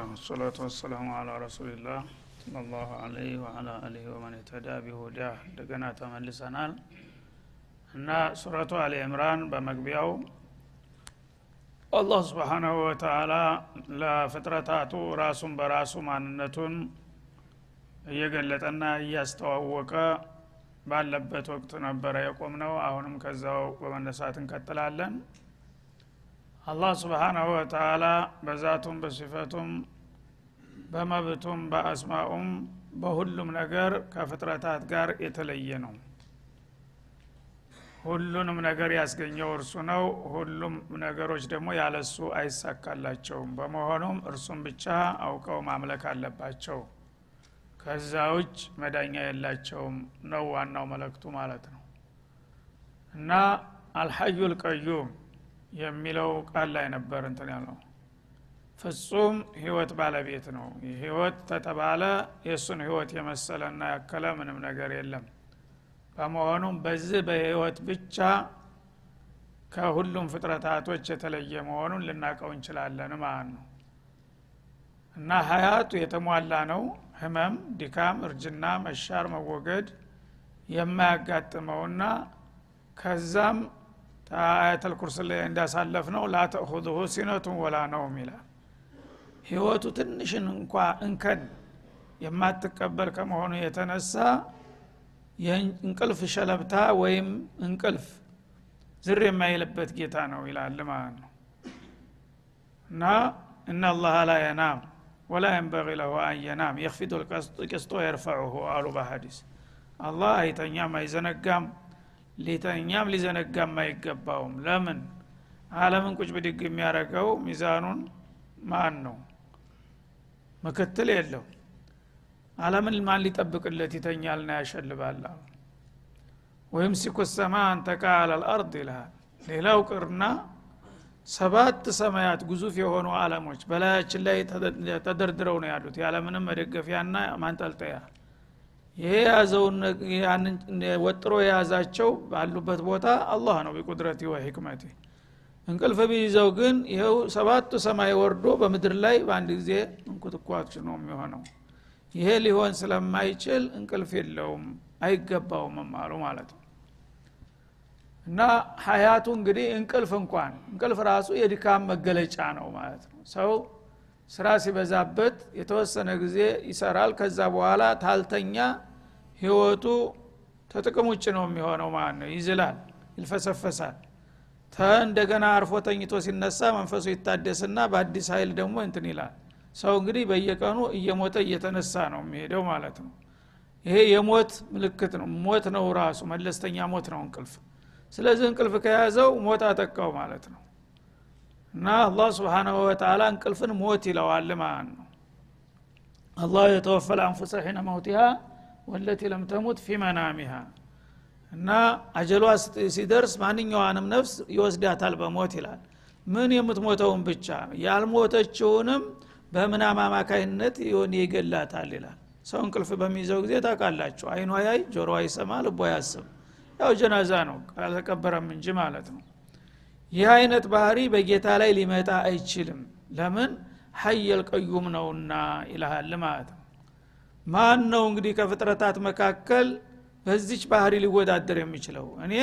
አልሐምዱሊላህ ወሰላቱ ወሰላሙ አላ ረሱሊላህ ሰለላሁ አለይህ ወአላ አሊህ ወመን የተዳ ቢሁዳ እንደገና ተመልሰናል እና ሱረቱ አሊ ዕምራን በመግቢያው አላህ ስብሓናሁ ወተአላ ለፍጥረታቱ ራሱን በራሱ ማንነቱን እየገለጠና እያስተዋወቀ ባለበት ወቅት ነበረ የቆም ነው አሁንም ከዛው በመነሳት እንቀጥላለን አላህ ስብሓናሁ ወተአላ በዛቱም በሲፈቱም በመብቱም በአስማኡም በሁሉም ነገር ከፍጥረታት ጋር የተለየ ነው። ሁሉንም ነገር ያስገኘው እርሱ ነው። ሁሉም ነገሮች ደግሞ ያለሱ አይሳካላቸውም። በመሆኑም እርሱም ብቻ አውቀው ማምለክ አለባቸው። ከዛ ውጭ መዳኛ የላቸውም ነው ዋናው መለክቱ ማለት ነው። እና አልሐዩ ልቀዩም የሚለው ቃል ላይ ነበር እንትን ያለው። ፍጹም ህይወት ባለቤት ነው። ህይወት ተተባለ የእሱን ህይወት የመሰለና ያከለ ምንም ነገር የለም። በመሆኑም በዚህ በህይወት ብቻ ከሁሉም ፍጥረታቶች የተለየ መሆኑን ልናቀው እንችላለን ማለት ነው። እና ሀያቱ የተሟላ ነው። ህመም ድካም እርጅና መሻር መወገድ የማያጋጥመውና ከዛም አያተል ኩርስ ላይ እንዳሳለፍ ነው ላተእኹዙሁ ሲነቱን ወላ ነውም ይላል ህይወቱ ትንሽን እንኳ እንከን የማትቀበል ከመሆኑ የተነሳ የእንቅልፍ ሸለብታ ወይም እንቅልፍ ዝር የማይልበት ጌታ ነው ይላል ማለት ነው። እና እናላህ ላ የናም ወላ የንበቂ ለሁ አን የናም የክፊዱ ልቅስጦ የርፈዑሁ አሉ በሀዲስ አላህ አይተኛም አይዘነጋም ሊተኛም ሊዘነጋም አይገባውም። ለምን? አለምን ቁጭ ብድግ የሚያደረገው ሚዛኑን ማን ነው? ምክትል የለው አለምን ማን ሊጠብቅለት ይተኛልና ያሸልባል? ወይም ሲኩሰማ አንተካ አለልአርድ ይልሃል። ሌላው ቅርና ሰባት ሰማያት ግዙፍ የሆኑ አለሞች በላያችን ላይ ተደርድረው ነው ያሉት። ያለምንም መደገፊያና ማንጠልጠያ ይሄ የያዘውን ወጥሮ የያዛቸው ባሉበት ቦታ አላህ ነው ቢቁድረቲ ወሂክመቲ እንቅልፍ ቢይዘው ግን ይኸው ሰባቱ ሰማይ ወርዶ በምድር ላይ በአንድ ጊዜ እንኩትኳች ነው የሚሆነው። ይሄ ሊሆን ስለማይችል እንቅልፍ የለውም አይገባውም አሉ ማለት ነው። እና ሀያቱ እንግዲህ እንቅልፍ እንኳን እንቅልፍ ራሱ የድካም መገለጫ ነው ማለት ነው። ሰው ስራ ሲበዛበት የተወሰነ ጊዜ ይሰራል። ከዛ በኋላ ታልተኛ ህይወቱ ተጥቅም ውጭ ነው የሚሆነው ማለት ነው። ይዝላል ይልፈሰፈሳል። እንደገና አርፎ ተኝቶ ሲነሳ መንፈሱ ይታደስና በአዲስ ኃይል ደግሞ እንትን ይላል። ሰው እንግዲህ በየቀኑ እየሞተ እየተነሳ ነው የሚሄደው ማለት ነው። ይሄ የሞት ምልክት ነው። ሞት ነው ራሱ መለስተኛ ሞት ነው እንቅልፍ። ስለዚህ እንቅልፍ ከያዘው ሞት አጠቃው ማለት ነው እና አላህ ስብሓናሁ ወተላ እንቅልፍን ሞት ይለዋል ማለት ነው። አላህ የተወፈለ አንፉሰ ሒነ መውቲሃ ወለቲ ለም ተሙት ፊ መናሚሃ። እና አጀሏ ሲደርስ ማንኛዋንም ነፍስ ይወስዳታል በሞት ይላል። ምን የምትሞተውን ብቻ ያልሞተችውንም በምናም አማካይነት ይሆን ይገላታል ይላል። ሰው እንቅልፍ በሚይዘው ጊዜ ታውቃላችሁ አይኗ ያይ ጆሮ ይሰማ ልቦ ያስብ። ያው ጀናዛ ነው አልተቀበረም እንጂ ማለት ነው ይህ አይነት ባህሪ በጌታ ላይ ሊመጣ አይችልም። ለምን? ሀየል ቀዩም ነውና ይልሃል ማለት ነው። ማን ነው እንግዲህ ከፍጥረታት መካከል በዚች ባህሪ ሊወዳደር የሚችለው? እኔ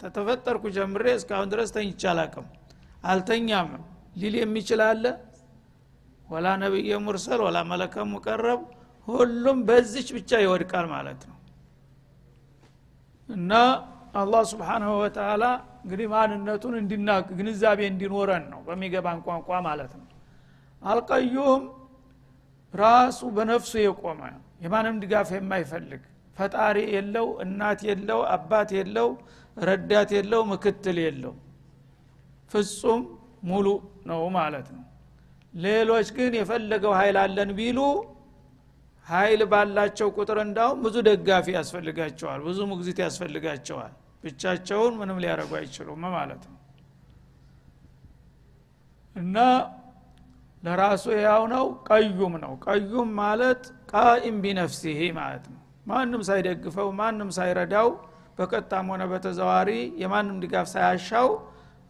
ተተፈጠርኩ ጀምሬ እስካሁን ድረስ ተኝቻ አላቅም አልተኛም። ሊል የሚችል አለ? ወላ ነቢየ ሙርሰል ወላ መለከ ሙቀረብ ሁሉም በዚች ብቻ ይወድቃል ማለት ነው። እና አላህ ስብሓናሁ ወተላ እንግዲህ ማንነቱን እንዲናቅ ግንዛቤ እንዲኖረን ነው በሚገባን ቋንቋ ማለት ነው። አልቀዩም ራሱ በነፍሱ የቆመ የማንም ድጋፍ የማይፈልግ ፈጣሪ የለው እናት የለው አባት የለው ረዳት የለው ምክትል የለው። ፍጹም ሙሉ ነው ማለት ነው። ሌሎች ግን የፈለገው ኃይል አለን ቢሉ ኃይል ባላቸው ቁጥር እንዳውም ብዙ ደጋፊ ያስፈልጋቸዋል ብዙ ሙግዚት ያስፈልጋቸዋል ብቻቸውን ምንም ሊያደረጉ አይችሉም ማለት ነው። እና ለራሱ ያው ነው ቀዩም ነው። ቀዩም ማለት ቃኢም ቢነፍሲህ ማለት ነው። ማንም ሳይደግፈው ማንም ሳይረዳው በቀጣም ሆነ በተዘዋሪ የማንም ድጋፍ ሳያሻው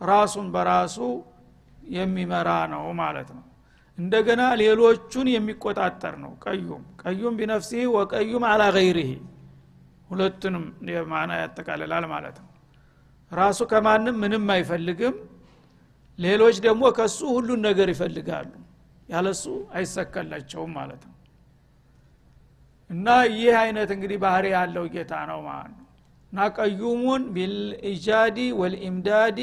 ራሱን በራሱ የሚመራ ነው ማለት ነው። እንደገና ሌሎቹን የሚቆጣጠር ነው። ቀዩም ቀዩም ቢነፍሲህ ወቀዩም አላ ገይሪህ ሁለቱንም ማና ያጠቃልላል ማለት ነው። ራሱ ከማንም ምንም አይፈልግም። ሌሎች ደግሞ ከሱ ሁሉን ነገር ይፈልጋሉ። ያለሱ አይሰከላቸውም ማለት ነው። እና ይህ አይነት እንግዲህ ባህሪ ያለው ጌታ ነው ማለት ነው። እና ቀዩሙን ቢልኢጃዲ ወልኢምዳዲ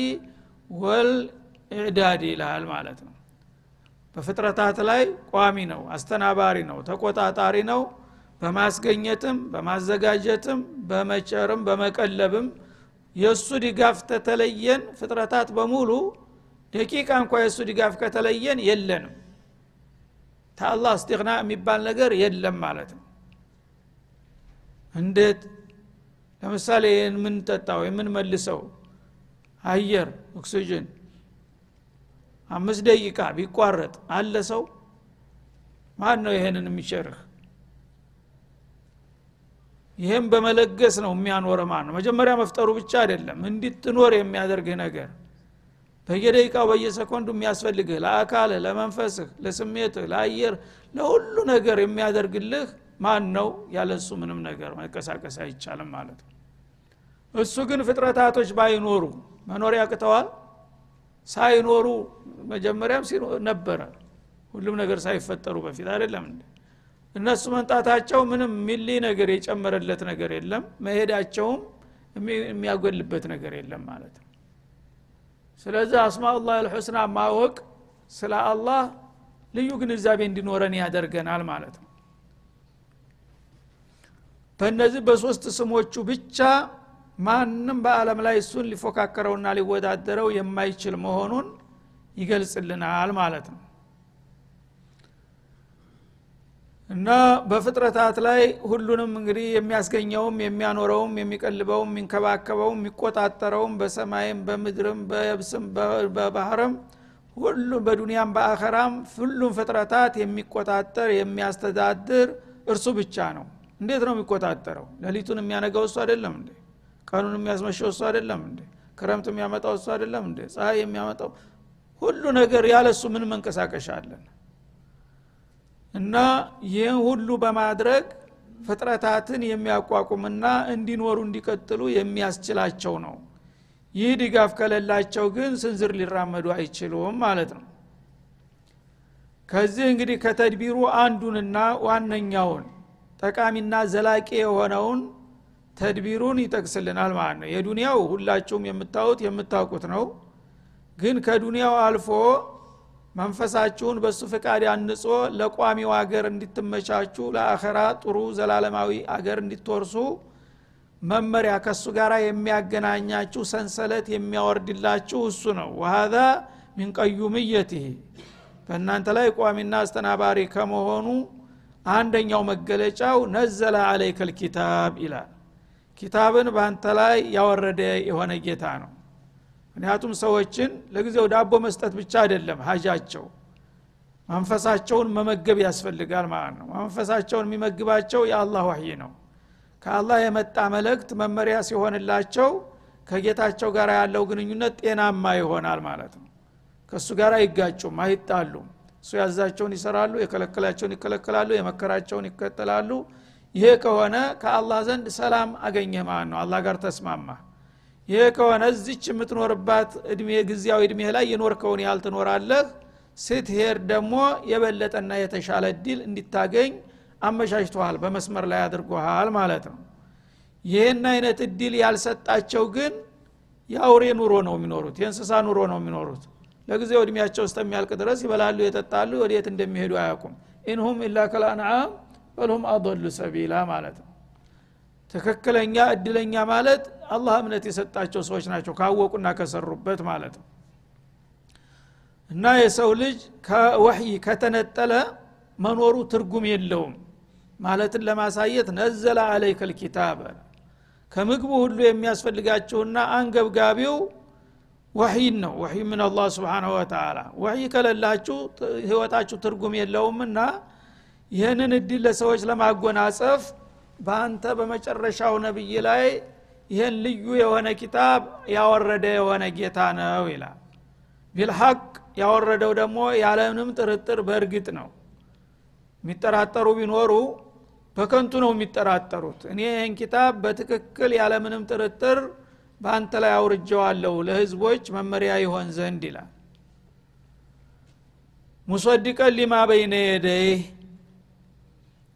ወልኢዕዳዲ ይልሃል ማለት ነው። በፍጥረታት ላይ ቋሚ ነው አስተናባሪ ነው ተቆጣጣሪ ነው በማስገኘትም በማዘጋጀትም በመጨርም በመቀለብም የእሱ ድጋፍ ተተለየን። ፍጥረታት በሙሉ ደቂቃ እንኳ የእሱ ድጋፍ ከተለየን የለንም። ተአላህ እስትግና የሚባል ነገር የለም ማለት ነው። እንዴት? ለምሳሌ የምንጠጣው የምንመልሰው አየር ኦክሲጅን አምስት ደቂቃ ቢቋረጥ አለ ሰው? ማን ነው ይሄንን የሚቸርህ ይህም በመለገስ ነው የሚያኖረ ማን ነው? መጀመሪያ መፍጠሩ ብቻ አይደለም እንድትኖር የሚያደርግህ ነገር። በየደቂቃው በየሰኮንዱ የሚያስፈልግህ ለአካልህ ለመንፈስህ ለስሜትህ ለአየር ለሁሉ ነገር የሚያደርግልህ ማን ነው? ያለሱ ምንም ነገር መንቀሳቀስ አይቻልም ማለት ነው። እሱ ግን ፍጥረታቶች ባይኖሩ መኖር ያቅተዋል? ሳይኖሩ መጀመሪያም ነበረ። ሁሉም ነገር ሳይፈጠሩ በፊት አይደለም እንደ እነሱ መምጣታቸው ምንም ሚሊ ነገር የጨመረለት ነገር የለም። መሄዳቸውም የሚያጎልበት ነገር የለም ማለት ነው። ስለዚህ አስማኡላህ አልሑስና ማወቅ ስለ አላህ ልዩ ግንዛቤ እንዲኖረን ያደርገናል ማለት ነው። በእነዚህ በሶስት ስሞቹ ብቻ ማንም በአለም ላይ እሱን ሊፎካከረውና ሊወዳደረው የማይችል መሆኑን ይገልጽልናል ማለት ነው እና በፍጥረታት ላይ ሁሉንም እንግዲህ የሚያስገኘውም የሚያኖረውም የሚቀልበውም የሚንከባከበውም የሚቆጣጠረውም በሰማይም በምድርም በየብስም በባህርም ሁሉም በዱንያም በአኸራም ሁሉም ፍጥረታት የሚቆጣጠር የሚያስተዳድር እርሱ ብቻ ነው። እንዴት ነው የሚቆጣጠረው? ሌሊቱን የሚያነገው እሱ አይደለም እንዴ? ቀኑን የሚያስመሸው እሱ አይደለም እንዴ? ክረምት የሚያመጣው እሱ አይደለም እንዴ? ፀሐይ የሚያመጣው ሁሉ ነገር ያለሱ ምን መንቀሳቀሻ አለን እና ይህን ሁሉ በማድረግ ፍጥረታትን የሚያቋቁምና እንዲኖሩ እንዲቀጥሉ የሚያስችላቸው ነው። ይህ ድጋፍ ከሌላቸው ግን ስንዝር ሊራመዱ አይችሉም ማለት ነው። ከዚህ እንግዲህ ከተድቢሩ አንዱንና ዋነኛውን ጠቃሚና ዘላቂ የሆነውን ተድቢሩን ይጠቅስልናል ማለት ነው። የዱንያው ሁላችሁም የምታዩት የምታውቁት ነው። ግን ከዱንያው አልፎ መንፈሳችሁን በሱ ፍቃድ አንጾ ለቋሚው አገር እንድትመቻቹ ለአኸራ ጥሩ ዘላለማዊ አገር እንድትወርሱ መመሪያ ከእሱ ጋር የሚያገናኛችሁ ሰንሰለት የሚያወርድላችሁ እሱ ነው። ወሀዛ ሚን ቀዩምየትህ በእናንተ ላይ ቋሚና አስተናባሪ ከመሆኑ አንደኛው መገለጫው ነዘለ አለይከ ልኪታብ ይላል። ኪታብን በአንተ ላይ ያወረደ የሆነ ጌታ ነው ምክንያቱም ሰዎችን ለጊዜው ዳቦ መስጠት ብቻ አይደለም ሀጃቸው መንፈሳቸውን መመገብ ያስፈልጋል ማለት ነው። መንፈሳቸውን የሚመግባቸው የአላህ ዋህይ ነው። ከአላህ የመጣ መልእክት መመሪያ ሲሆንላቸው ከጌታቸው ጋር ያለው ግንኙነት ጤናማ ይሆናል ማለት ነው። ከእሱ ጋር አይጋጩም አይጣሉም። እሱ ያዛቸውን ይሰራሉ የከለከላቸውን ይከለከላሉ የመከራቸውን ይከተላሉ። ይሄ ከሆነ ከአላህ ዘንድ ሰላም አገኘህ ማለት ነው። አላህ ጋር ተስማማ ይሄ ከሆነ እዚች የምትኖርባት እድሜ ጊዜያዊ እድሜ ላይ የኖርከውን ያህል ትኖራለህ። ስትሄድ ደግሞ የበለጠና የተሻለ እድል እንዲታገኝ አመቻችተዋል በመስመር ላይ አድርጎሃል ማለት ነው። ይህን አይነት እድል ያልሰጣቸው ግን የአውሬ ኑሮ ነው የሚኖሩት የእንስሳ ኑሮ ነው የሚኖሩት። ለጊዜው እድሜያቸው እስከሚያልቅ ድረስ ይበላሉ የጠጣሉ ወዴት እንደሚሄዱ አያውቁም። ኢንሁም ኢላ ከልአንዓም በልሁም አضሉ ሰቢላ ማለት ነው። ትክክለኛ እድለኛ ማለት አላህ እምነት የሰጣቸው ሰዎች ናቸው ካወቁና ከሰሩበት ማለት ነው። እና የሰው ልጅ ከወህይ ከተነጠለ መኖሩ ትርጉም የለውም። ማለትን ለማሳየት ነዘለ አለይከ ልኪታብ ከምግቡ ሁሉ የሚያስፈልጋችሁና አንገብጋቢው ወሒን ነው። ወሒ ምን አላህ ስብሓንሁ ወተላ ወሒ ከሌላችሁ ህይወታችሁ ትርጉም የለውምና ይህንን እድል ለሰዎች ለማጎናጸፍ በአንተ በመጨረሻው ነቢይ ላይ ይህን ልዩ የሆነ ኪታብ ያወረደ የሆነ ጌታ ነው ይላል። ቢልሐቅ ያወረደው ደግሞ ያለምንም ጥርጥር በእርግጥ ነው። የሚጠራጠሩ ቢኖሩ በከንቱ ነው የሚጠራጠሩት። እኔ ይህን ኪታብ በትክክል ያለምንም ጥርጥር በአንተ ላይ አውርጀዋለሁ ለህዝቦች መመሪያ ይሆን ዘንድ ይላል። ሙሰዲቀን ሊማ በይነ የደይህ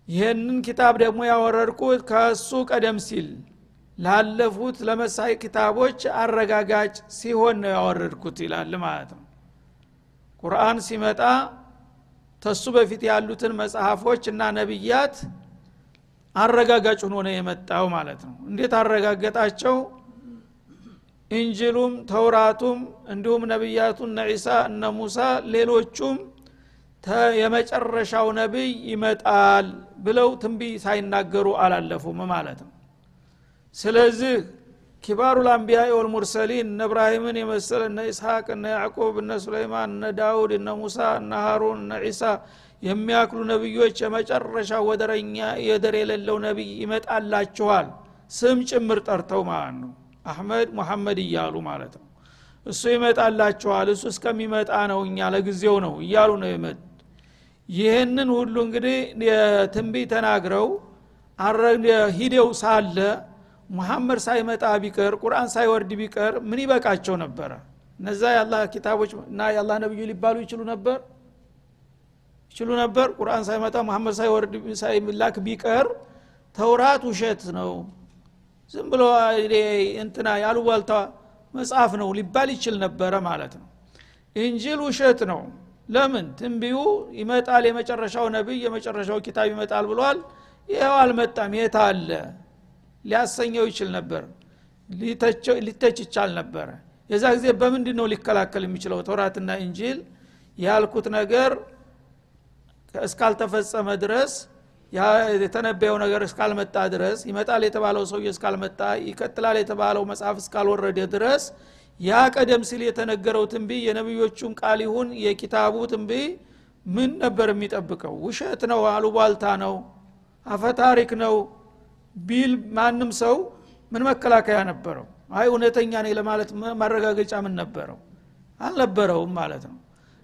ይህንን ኪታብ ደግሞ ያወረድኩት ከእሱ ቀደም ሲል ላለፉት ለመሳይ ኪታቦች አረጋጋጭ ሲሆን ነው ያወረድኩት ይላል ማለት ነው። ቁርአን ሲመጣ ተሱ በፊት ያሉትን መጽሐፎች እና ነቢያት አረጋጋጭ ሆኖ ነው የመጣው ማለት ነው። እንዴት አረጋገጣቸው? እንጅሉም ተውራቱም እንዲሁም ነቢያቱ እነ ዒሳ እነ ሙሳ ሌሎቹም የመጨረሻው ነቢይ ይመጣል ብለው ትንቢይ ሳይናገሩ አላለፉም ማለት ነው ስለዚህ ኪባሩ ልአንቢያ ወልሙርሰሊን እነ እብራሂምን የመሰለ እነ ኢስሐቅ እነ ያዕቆብ እነ ሱለይማን እነ ዳውድ እነ ሙሳ እነ ሃሩን እነ ዒሳ የሚያክሉ ነቢዮች የመጨረሻ ወደረኛ የደር የሌለው ነቢይ ይመጣላችኋል። ስም ጭምር ጠርተው ማለት ነው። አህመድ ሙሐመድ እያሉ ማለት ነው። እሱ ይመጣላችኋል እሱ እስከሚመጣ ነው እኛ ለጊዜው ነው እያሉ ነው የመጥ ይህንን ሁሉ እንግዲህ ትንቢት ተናግረው ሂደው ሳለ ሙሐመድ ሳይመጣ ቢቀር ቁርአን ሳይወርድ ቢቀር ምን ይበቃቸው ነበረ እነዛ የአላህ ኪታቦች እና የአላህ ነብዩ ሊባሉ ይችሉ ነበር? ይችሉ ነበር? ቁርአን ሳይመጣ ሙሐመድ ሳይወርድ ሳይላክ ቢቀር ተውራት ውሸት ነው። ዝም ብሎ እንትና ያሉባልታ መጽሐፍ ነው ሊባል ይችል ነበረ ማለት ነው። እንጂል ውሸት ነው። ለምን? ትንቢዩ ይመጣል የመጨረሻው ነቢይ የመጨረሻው ኪታብ ይመጣል ብሏል። ይኸው አልመጣም። የት አለ ሊያሰኘው ይችል ነበር። ሊተች ይቻል ነበረ የዛ ጊዜ በምንድን ነው ሊከላከል የሚችለው? ተውራትና እንጂል ያልኩት ነገር እስካልተፈጸመ ድረስ የተነበየው ነገር እስካልመጣ ድረስ ይመጣል የተባለው ሰውዬ እስካልመጣ ይቀጥላል የተባለው መጽሐፍ እስካልወረደ ድረስ ያ ቀደም ሲል የተነገረው ትንቢይ የነቢዮቹም ቃል ይሁን የኪታቡ ትንቢይ ምን ነበር የሚጠብቀው? ውሸት ነው አሉባልታ ነው አፈታሪክ ነው ቢል ማንም ሰው ምን መከላከያ ነበረው? አይ እውነተኛ ነኝ ለማለት ማረጋገጫ ምን ነበረው? አልነበረውም ማለት ነው።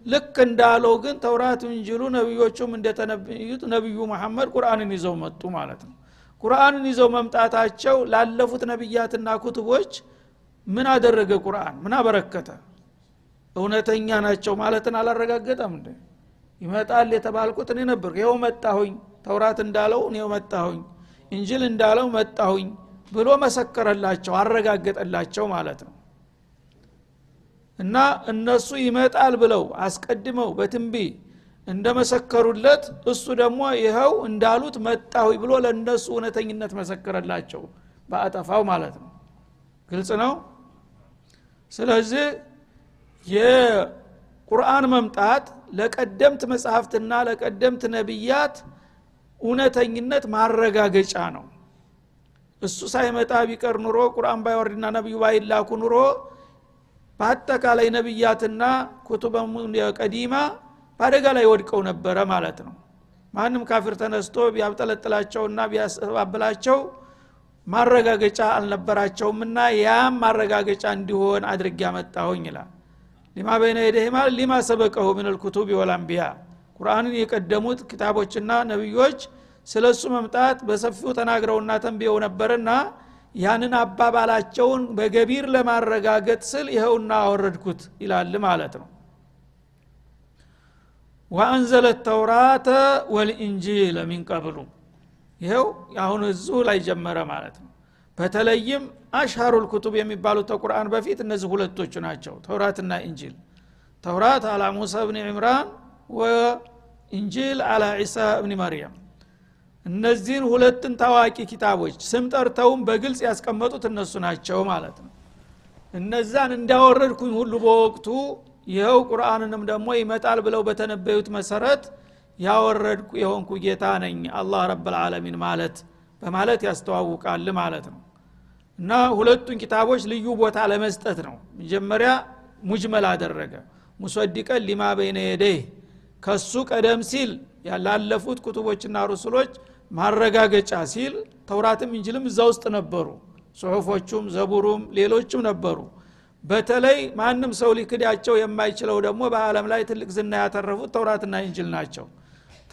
ልክ እንዳለው ግን ተውራት እንጅሉ ነቢዮቹም እንደተነብዩት ነቢዩ መሐመድ ቁርአንን ይዘው መጡ ማለት ነው። ቁርአንን ይዘው መምጣታቸው ላለፉት ነቢያትና ኩትቦች ምን አደረገ ቁርአን? ምን አበረከተ? እውነተኛ ናቸው ማለትን አላረጋገጠም እንደ ይመጣል የተባልኩት እኔ ነበር ይኸው መጣሁኝ። ተውራት እንዳለው እኔው መጣሁኝ እንጅል እንዳለው መጣሁኝ ብሎ መሰከረላቸው አረጋገጠላቸው ማለት ነው። እና እነሱ ይመጣል ብለው አስቀድመው በትንቢ እንደመሰከሩለት እሱ ደግሞ ይኸው እንዳሉት መጣሁ ብሎ ለእነሱ እውነተኝነት መሰከረላቸው በአጠፋው ማለት ነው። ግልጽ ነው? ስለዚህ የቁርአን መምጣት ለቀደምት መጽሐፍትና ለቀደምት ነቢያት እውነተኝነት ማረጋገጫ ነው። እሱ ሳይመጣ ቢቀር ኑሮ ቁርአን ባይወርድና ነቢዩ ባይላኩ ኑሮ በአጠቃላይ ነቢያትና ኩቱበ ቀዲማ በአደጋ ላይ ወድቀው ነበረ ማለት ነው። ማንም ካፊር ተነስቶ ቢያብጠለጥላቸውና ቢያስተባብላቸው ማረጋገጫ አልነበራቸውምና ያም ማረጋገጫ እንዲሆን አድርግ ያመጣሁኝ ይላል። ሊማ በይነ የደህ ሊማ ሰበቀሁ ምን ልኩቱብ ወልአንቢያ ቁርአንን የቀደሙት ክታቦችና ነቢዮች ስለ እሱ መምጣት በሰፊው ተናግረውና ተንብየው ነበርና ያንን አባባላቸውን በገቢር ለማረጋገጥ ስል ይኸውና አወረድኩት ይላል ማለት ነው። ወአንዘለ ተውራተ ወልኢንጂል ሚን ቀብሉ። ይኸው አሁን እዙ ላይ ጀመረ ማለት ነው። በተለይም አሽሃሩል ኩቱብ የሚባሉት ተቁርአን በፊት እነዚህ ሁለቶቹ ናቸው ተውራትና ኢንጂል። ተውራት አላ ሙሳ ብን ዕምራን ወኢንጂል አላ ዒሳ እብኒ መርየም እነዚህን ሁለትን ታዋቂ ኪታቦች ስም ጠርተውም በግልጽ ያስቀመጡት እነሱ ናቸው ማለት ነው። እነዛን እንዳወረድኩኝ ሁሉ በወቅቱ ይኸው ቁርአንንም ደግሞ ይመጣል ብለው በተነበዩት መሰረት ያወረድኩ የሆንኩ ጌታ ነኝ አላህ ረብልዓለሚን ማለት በማለት ያስተዋውቃል ማለት ነው። እና ሁለቱን ኪታቦች ልዩ ቦታ ለመስጠት ነው። መጀመሪያ ሙጅመል አደረገ። ሙሰዲቀን ሊማ በይነ የደይህ ከሱ ቀደም ሲል ላለፉት ኩቱቦችና ሩሱሎች ማረጋገጫ ሲል ተውራትም እንጅልም እዛ ውስጥ ነበሩ። ጽሁፎቹም ዘቡሩም ሌሎችም ነበሩ። በተለይ ማንም ሰው ሊክዳቸው የማይችለው ደግሞ በአለም ላይ ትልቅ ዝና ያተረፉት ተውራትና እንጅል ናቸው።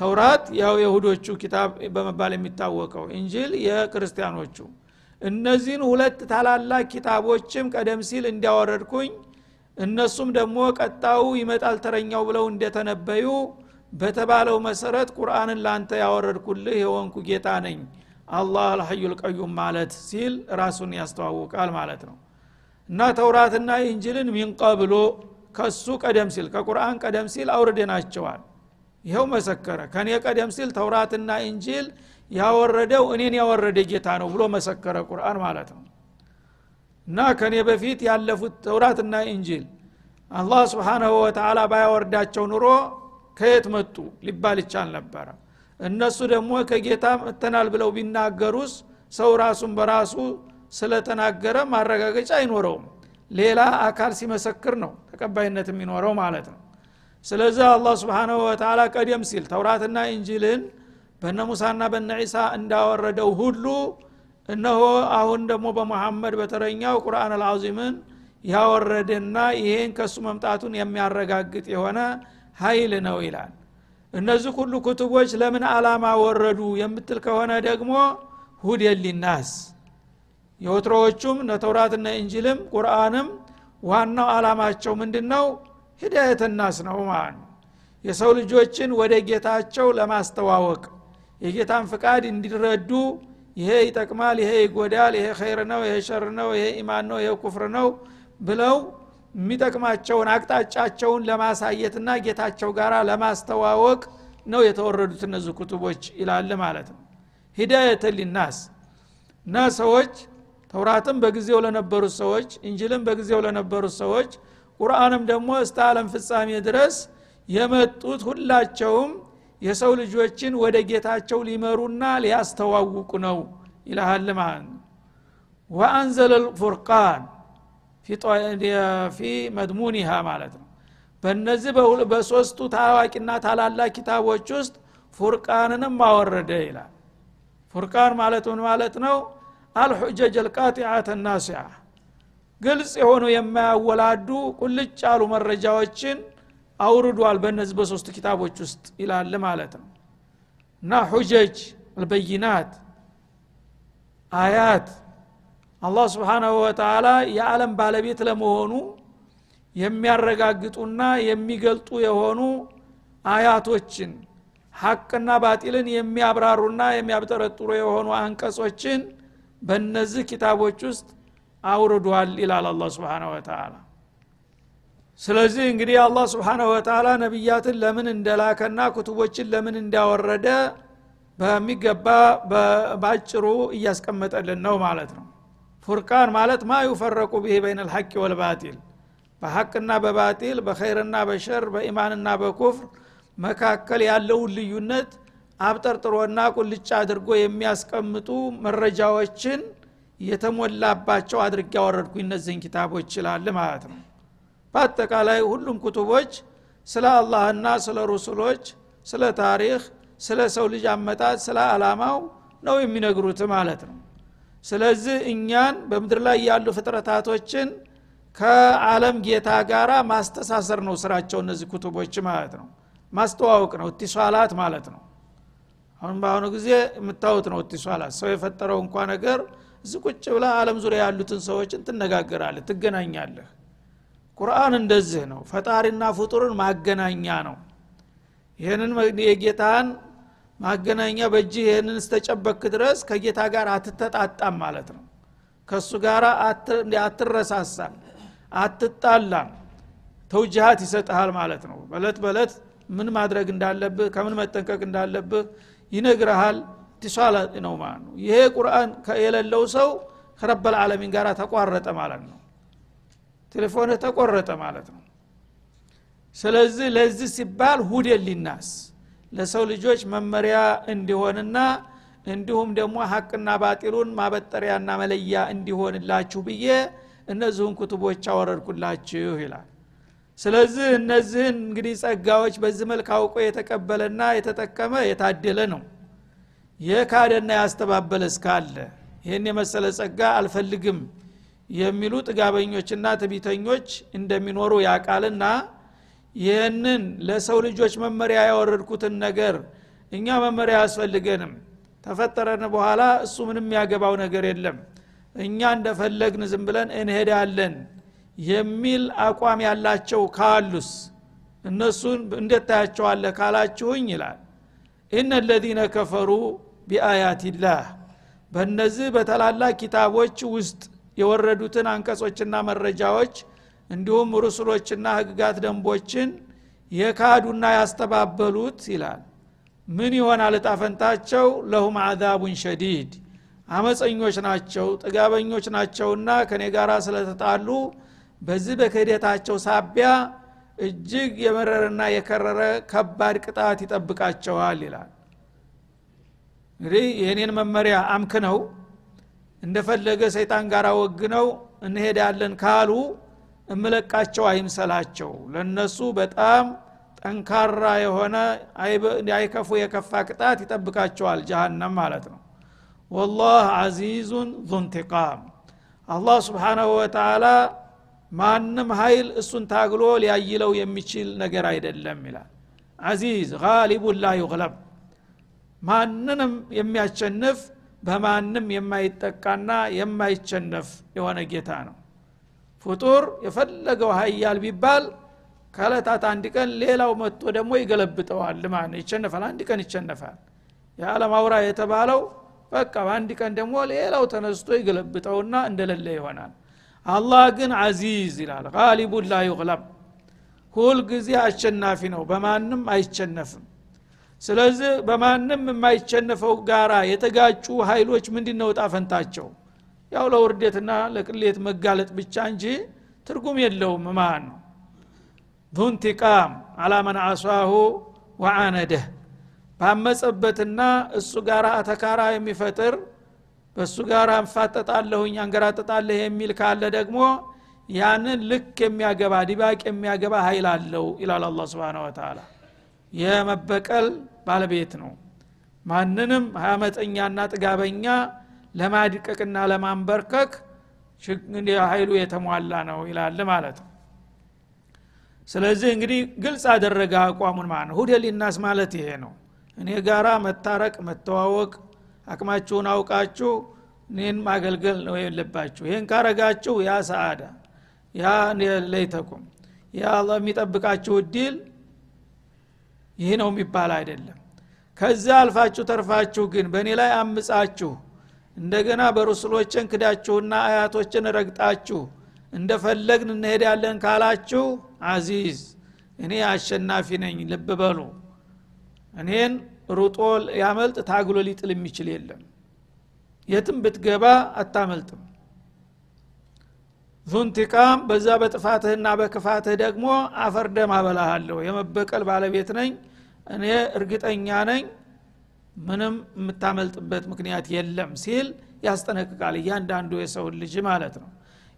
ተውራት ያው የሁዶቹ ኪታብ በመባል የሚታወቀው እንጅል የክርስቲያኖቹ። እነዚህን ሁለት ታላላቅ ኪታቦችም ቀደም ሲል እንዲያወረድኩኝ እነሱም ደግሞ ቀጣው ይመጣል ተረኛው ብለው እንደተነበዩ በተባለው መሰረት ቁርአንን ላንተ ያወረድኩልህ የወንኩ ጌታ ነኝ። አላህ አልሐዩ ልቀዩም ማለት ሲል ራሱን ያስተዋውቃል ማለት ነው። እና ተውራትና ኢንጅልን ሚንቀብሎ ከሱ ቀደም ሲል ከቁርአን ቀደም ሲል አውርደናቸዋል። ይኸው መሰከረ። ከኔ ቀደም ሲል ተውራትና ኢንጂል ያወረደው እኔን ያወረደ ጌታ ነው ብሎ መሰከረ ቁርአን ማለት ነው እና ከኔ በፊት ያለፉት ተውራትና ኢንጂል አላህ ስብሓናሁ ወተላ ባያወርዳቸው ኑሮ ከየት መጡ ሊባል ይቻል ነበረ። እነሱ ደግሞ ከጌታ መተናል ብለው ቢናገሩስ ሰው ራሱን በራሱ ስለተናገረ ማረጋገጫ አይኖረውም። ሌላ አካል ሲመሰክር ነው ተቀባይነት የሚኖረው ማለት ነው። ስለዚህ አላህ ስብሓናሁ ወተላ ቀደም ሲል ተውራትና ኢንጂልን በነ ሙሳና በነ ዒሳ እንዳወረደው ሁሉ እነሆ አሁን ደግሞ በመሐመድ በተረኛው ቁርአን አልዓዚምን ያወረደና ይሄን ከሱ መምጣቱን የሚያረጋግጥ የሆነ ኃይል ነው ይላል። እነዚህ ሁሉ ክቱቦች ለምን አላማ ወረዱ የምትል ከሆነ ደግሞ ሁደን ሊናስ የወትሮዎቹም ነተውራትና እንጅልም ቁርአንም ዋናው አላማቸው ምንድን ነው ሂዳየት ናስ ነው ማለት የሰው ልጆችን ወደ ጌታቸው ለማስተዋወቅ የጌታን ፍቃድ እንዲረዱ ይሄ ይጠቅማል ይሄ ይጎዳል ይሄ ኸይር ነው ይሄ ሸር ነው ይሄ ኢማን ነው ይሄ ኩፍር ነው ብለው የሚጠቅማቸውን አቅጣጫቸውን ለማሳየትና ጌታቸው ጋር ለማስተዋወቅ ነው የተወረዱት እነዚህ ኩቱቦች ይላል ማለት ነው። ሂዳየተ ሊናስ እና ሰዎች ተውራትም በጊዜው ለነበሩት ሰዎች እንጅልም በጊዜው ለነበሩት ሰዎች ቁርአንም ደግሞ እስተ ዓለም ፍጻሜ ድረስ የመጡት ሁላቸውም የሰው ልጆችን ወደ ጌታቸው ሊመሩና ሊያስተዋውቁ ነው ይልሃል ማለት ነው ወአንዘለ ልፉርቃን ፊ መድሙኒሃ ማለት ነው። በእነዚህ በሶስቱ ታዋቂና ታላላቅ ኪታቦች ውስጥ ፉርቃንንም አወረደ ይላል። ፉርቃን ማለት ምን ማለት ነው? አልሑጀጅ አልቃጢዓት ናሲያ ግልጽ የሆኑ የማያወላዱ ቁልጭ ያሉ መረጃዎችን አውርዷል በእነዚህ በሶስቱ ኪታቦች ውስጥ ይላል ማለት ነው። እና ሁጀጅ አልበይናት አያት አላህ ስብሓናሁ ወተላ የዓለም ባለቤት ለመሆኑ የሚያረጋግጡና የሚገልጡ የሆኑ አያቶችን ሐቅና ባጢልን የሚያብራሩና የሚያብጠረጥሩ የሆኑ አንቀጾችን በእነዚህ ኪታቦች ውስጥ አውርዷል ይላል አላ ስብሓን ወተላ ስለዚህ እንግዲህ አላህ ስብሓንሁ ወተላ ነቢያትን ለምን እንደላከና ኩቱቦችን ለምን እንዳወረደ በሚገባ ባጭሩ እያስቀመጠልን ነው ማለት ነው። ፉርቃን ማለት ማ ዩፈረቁ ብሄ በይን ልሐቅ ወልባጢል በሐቅና በባጢል በኸይርና በሸር በኢማንና በኩፍር መካከል ያለውን ልዩነት አብጠርጥሮና ቁልጫ አድርጎ የሚያስቀምጡ መረጃዎችን የተሞላባቸው አድርጌ ያወረድኩኝ እነዚህን ኪታቦች ይችላል ማለት ነው በአጠቃላይ ሁሉም ኩቱቦች ስለ አላህና ስለ ሩሱሎች ስለ ታሪክ ስለ ሰው ልጅ አመጣት ስለ አላማው ነው የሚነግሩት ማለት ነው። ስለዚህ እኛን በምድር ላይ ያሉ ፍጥረታቶችን ከአለም ጌታ ጋራ ማስተሳሰር ነው ስራቸው እነዚህ ኩቱቦች ማለት ነው። ማስተዋወቅ ነው እቲሷላት ማለት ነው። አሁን በአሁኑ ጊዜ የምታዩት ነው እቲሷላት ሰው የፈጠረው እንኳ ነገር እዚ ቁጭ ብላ አለም ዙሪያ ያሉትን ሰዎችን ትነጋገራለህ ትገናኛለህ ቁርአን እንደዚህ ነው። ፈጣሪና ፍጡርን ማገናኛ ነው። ይህንን የጌታን ማገናኛ በእጅህ ይህንን ስተጨበክ ድረስ ከጌታ ጋር አትተጣጣም ማለት ነው። ከእሱ ጋር አትረሳሳም አትጣላም። ተውጅሃት ይሰጥሃል ማለት ነው። በለት በለት ምን ማድረግ እንዳለብህ ከምን መጠንቀቅ እንዳለብህ ይነግረሃል ትሷላ ነው ማለት ነው። ይሄ ቁርአን የሌለው ሰው ከረበል ዓለሚን ጋር ተቋረጠ ማለት ነው ቴሌፎንህ ተቆረጠ ማለት ነው። ስለዚህ ለዚህ ሲባል ሁደን ሊናስ ለሰው ልጆች መመሪያ እንዲሆንና እንዲሁም ደግሞ ሀቅና ባጢሉን ማበጠሪያና መለያ እንዲሆንላችሁ ብዬ እነዚሁን ኩቱቦች አወረድኩላችሁ ይላል። ስለዚህ እነዚህን እንግዲህ ጸጋዎች በዚህ መልክ አውቆ የተቀበለና የተጠቀመ የታደለ ነው። የካደና ያስተባበለ እስካለ። ይህን የመሰለ ጸጋ አልፈልግም የሚሉ ጥጋበኞችና ትቢተኞች እንደሚኖሩ ያቃልና ይህንን ለሰው ልጆች መመሪያ ያወረድኩትን ነገር እኛ መመሪያ አያስፈልገንም። ተፈጠረን በኋላ እሱ ምንም ያገባው ነገር የለም። እኛ እንደፈለግን ዝም ብለን እንሄዳለን የሚል አቋም ያላቸው ካሉስ? እነሱን እንዴት ታያቸዋለህ ካላችሁኝ ይላል። ኢነ ለዚነ ከፈሩ ቢአያትላህ በእነዚህ በተላላቅ ኪታቦች ውስጥ የወረዱትን አንቀጾችና መረጃዎች እንዲሁም ሩሱሎችና ህግጋት ደንቦችን የካዱና ያስተባበሉት ይላል። ምን ይሆናል እጣፈንታቸው ለሁም አዛቡን ሸዲድ። አመፀኞች ናቸው ጥጋበኞች ናቸውና ከኔ ጋር ስለተጣሉ በዚህ በክህደታቸው ሳቢያ እጅግ የመረረና የከረረ ከባድ ቅጣት ይጠብቃቸዋል ይላል። እንግዲህ የእኔን መመሪያ አምክነው እንደፈለገ ሰይጣን ጋር ወግነው እንሄዳለን ካሉ እምለቃቸው አይምሰላቸው። ለነሱ በጣም ጠንካራ የሆነ አይከፉ የከፋ ቅጣት ይጠብቃቸዋል ጀሃነም ማለት ነው። ወላህ አዚዙን ዙንቲቃም። አላህ ስብሓናሁ ወተላ ማንም ኃይል እሱን ታግሎ ሊያይለው የሚችል ነገር አይደለም ይላል። አዚዝ ጋሊቡን ላ ዩግለብ። ማንንም የሚያሸንፍ በማንም የማይጠቃና የማይቸነፍ የሆነ ጌታ ነው። ፍጡር የፈለገው ሀያል ቢባል ከለታት አንድ ቀን ሌላው መጥቶ ደግሞ ይገለብጠዋል። ማለት ይቸነፋል። አንድ ቀን ይቸነፋል። የዓለም አውራ የተባለው በቃ በአንድ ቀን ደግሞ ሌላው ተነስቶ ይገለብጠውና እንደሌለ ይሆናል። አላህ ግን አዚዝ ይላል። ጋሊቡን ላ ዩግለብ። ሁል ጊዜ አሸናፊ ነው። በማንም አይቸነፍም ስለዚህ በማንም የማይቸነፈው ጋራ የተጋጩ ኃይሎች ምንድን ነው ጣፈንታቸው ያው ለውርደትና ለቅሌት መጋለጥ ብቻ እንጂ ትርጉም የለውም። ማን? ነው ዙንቲቃም አላመን አሷሁ ወአነደህ ባመፀበትና እሱ ጋር አተካራ የሚፈጥር በእሱ ጋር እንፋጠጣለሁኝ አንገራጠጣለህ የሚል ካለ ደግሞ ያንን ልክ የሚያገባ ዲባቅ የሚያገባ ኃይል አለው ይላል አላ ስብን ወተላ የመበቀል ባለቤት ነው። ማንንም አመፀኛና ጥጋበኛ ለማድቀቅና ለማንበርከክ ኃይሉ የተሟላ ነው ይላል ማለት ነው። ስለዚህ እንግዲህ ግልጽ አደረገ አቋሙን ማለት ነው። ሁደ ሊናስ ማለት ይሄ ነው። እኔ ጋራ መታረቅ መተዋወቅ አቅማችሁን አውቃችሁ እኔን ማገልገል ነው የለባችሁ። ይህን ካረጋችሁ ያ ሰአዳ ያ ለይተኩም ያ የሚጠብቃችሁ እድል ይህ ነው የሚባል አይደለም። ከዚያ አልፋችሁ ተርፋችሁ ግን በእኔ ላይ አምጻችሁ እንደገና በሩስሎችን ክዳችሁና አያቶችን ረግጣችሁ እንደፈለግን እንሄዳለን ካላችሁ አዚዝ እኔ አሸናፊ ነኝ ልብ በሉ። እኔን ሩጦ ያመልጥ ታግሎ ሊጥል የሚችል የለም። የትም ብትገባ አታመልጥም ዙንቲቃም በዛ በጥፋትህና በክፋትህ ደግሞ አፈርደም አበላሃለሁ። የመበቀል ባለቤት ነኝ። እኔ እርግጠኛ ነኝ ምንም የምታመልጥበት ምክንያት የለም ሲል ያስጠነቅቃል እያንዳንዱ የሰውን ልጅ ማለት ነው።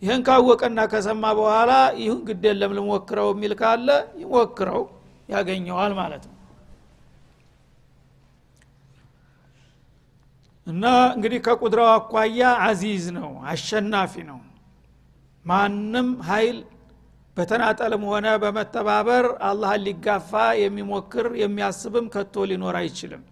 ይህን ካወቀና ከሰማ በኋላ ይሁን ግድ የለም ልሞክረው የሚል ካለ ይሞክረው ያገኘዋል ማለት ነው። እና እንግዲህ ከቁድራው አኳያ አዚዝ ነው አሸናፊ ነው ማንም ኃይል በተናጠልም ሆነ በመተባበር አላህን ሊጋፋ የሚሞክር የሚያስብም ከቶ ሊኖር አይችልም።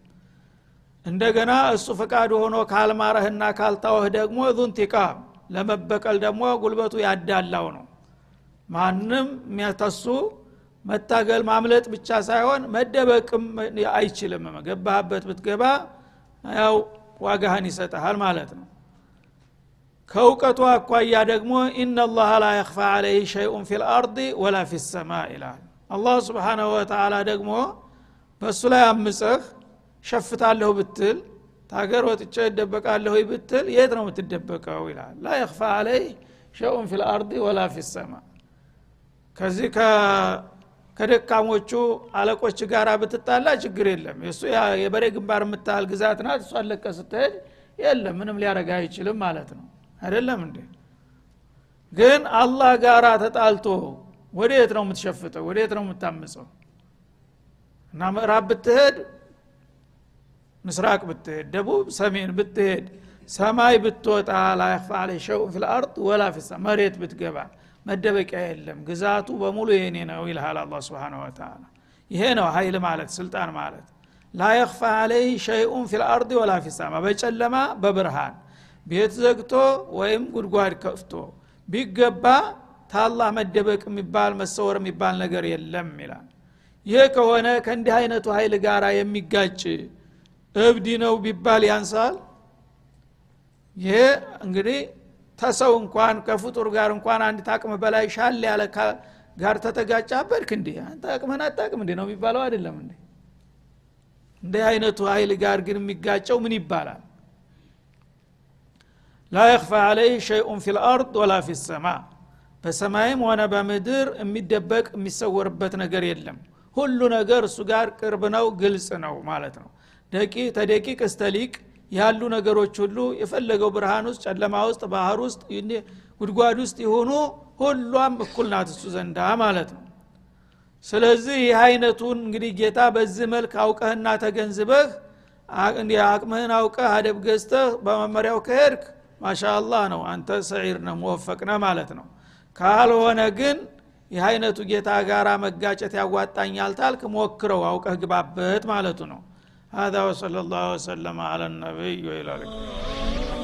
እንደገና እሱ ፈቃድ ሆኖ ካልማረህና ካልታወህ ደግሞ ዙንቲቃም ለመበቀል ደግሞ ጉልበቱ ያዳላው ነው። ማንም የሚያተሱ መታገል ማምለጥ ብቻ ሳይሆን መደበቅም አይችልም ገባህበት ብትገባ ያው ዋጋህን ይሰጠሃል ማለት ነው ከእውቀቱ አኳያ ደግሞ ኢናላህ ላ የክፋ አለይህ ሸይኡን ፊ ልአርድ ወላ ፊ ሰማ ይላል። አላህ ስብሓናሁ ወተላ ደግሞ በእሱ ላይ አምፀህ ሸፍታለሁ ብትል ታገር ወጥቼ እደበቃለሁ ብትል የት ነው የምትደበቀው ይላል። ላ የክፋ አለይህ ሸይኡን ፊ ልአርድ ወላ ፊ ሰማ ከዚህ ከደካሞቹ አለቆች ጋር ብትጣላ ችግር የለም። የእሱ የበሬ ግንባር የምታህል ግዛት ናት። እሷ ለቀ ስትሄድ የለም ምንም ሊያረጋ አይችልም ማለት ነው አይደለም እንዴ? ግን አላህ ጋር ተጣልቶ ወዴት ነው የምትሸፍተው? ወዴት ነው የምታምፀው እና ምዕራብ ብትሄድ ምስራቅ ብትሄድ ደቡብ ሰሜን ብትሄድ ሰማይ ብትወጣ لا يخفى عليه شيء في الأرض ولا في السماء መሬት ብትገባ መደበቂያ የለም። ግዛቱ በሙሉ የኔ ነው ይልሃል አላህ سبحانه وتعالى ይሄ ነው ሀይል ማለት ስልጣን ማለት። لا يخفى عليه شيء في الأرض ولا في السماء በጨለማ በብርሃን ቤት ዘግቶ ወይም ጉድጓድ ከፍቶ ቢገባ ታላህ መደበቅ የሚባል መሰወር የሚባል ነገር የለም ይላል። ይህ ከሆነ ከእንዲህ አይነቱ ኃይል ጋር የሚጋጭ እብድ ነው ቢባል ያንሳል? ይሄ እንግዲህ ተሰው እንኳን ከፍጡር ጋር እንኳን አንድ ታቅም በላይ ሻል ያለ ጋር ተተጋጫ በድክ እንዲ አንተ አቅምህን አታቅም እንዲ ነው የሚባለው አይደለም እንዲ እንዲህ አይነቱ ኃይል ጋር ግን የሚጋጨው ምን ይባላል ላ የክፋ አለይህ ሸይኡን ፊ ልአርድ ወላ ፊ ሰማ። በሰማይም ሆነ በምድር የሚደበቅ የሚሰወርበት ነገር የለም። ሁሉ ነገር እሱ ጋር ቅርብ ነው ግልጽ ነው ማለት ነው። ደቂ ተደቂቅ እስተ ያሉ ነገሮች ሁሉ የፈለገው ብርሃን ውስጥ ጨለማ ውስጥ ባህር ውስጥ ጉድጓድ ውስጥ የሆኑ ሁሏም እኩል ናት እሱ ዘንዳ ማለት ነው። ስለዚህ ይህ አይነቱን እንግዲህ ጌታ በዚህ መልክ አውቀህና ተገንዝበህ አቅምህን አውቀህ አደብ ገዝተህ በመመሪያው ከሄድክ ማሻአላህ ነው አንተ ሰዒር ነው መወፈቅነ ማለት ነው ካልሆነ ግን ይህ አይነቱ ጌታ ጋር መጋጨት ያዋጣኛል ታልክ ሞክረው አውቀህ ግባበት ማለቱ ነው هذا وصلى الله وسلم على النبي وإلى اللقاء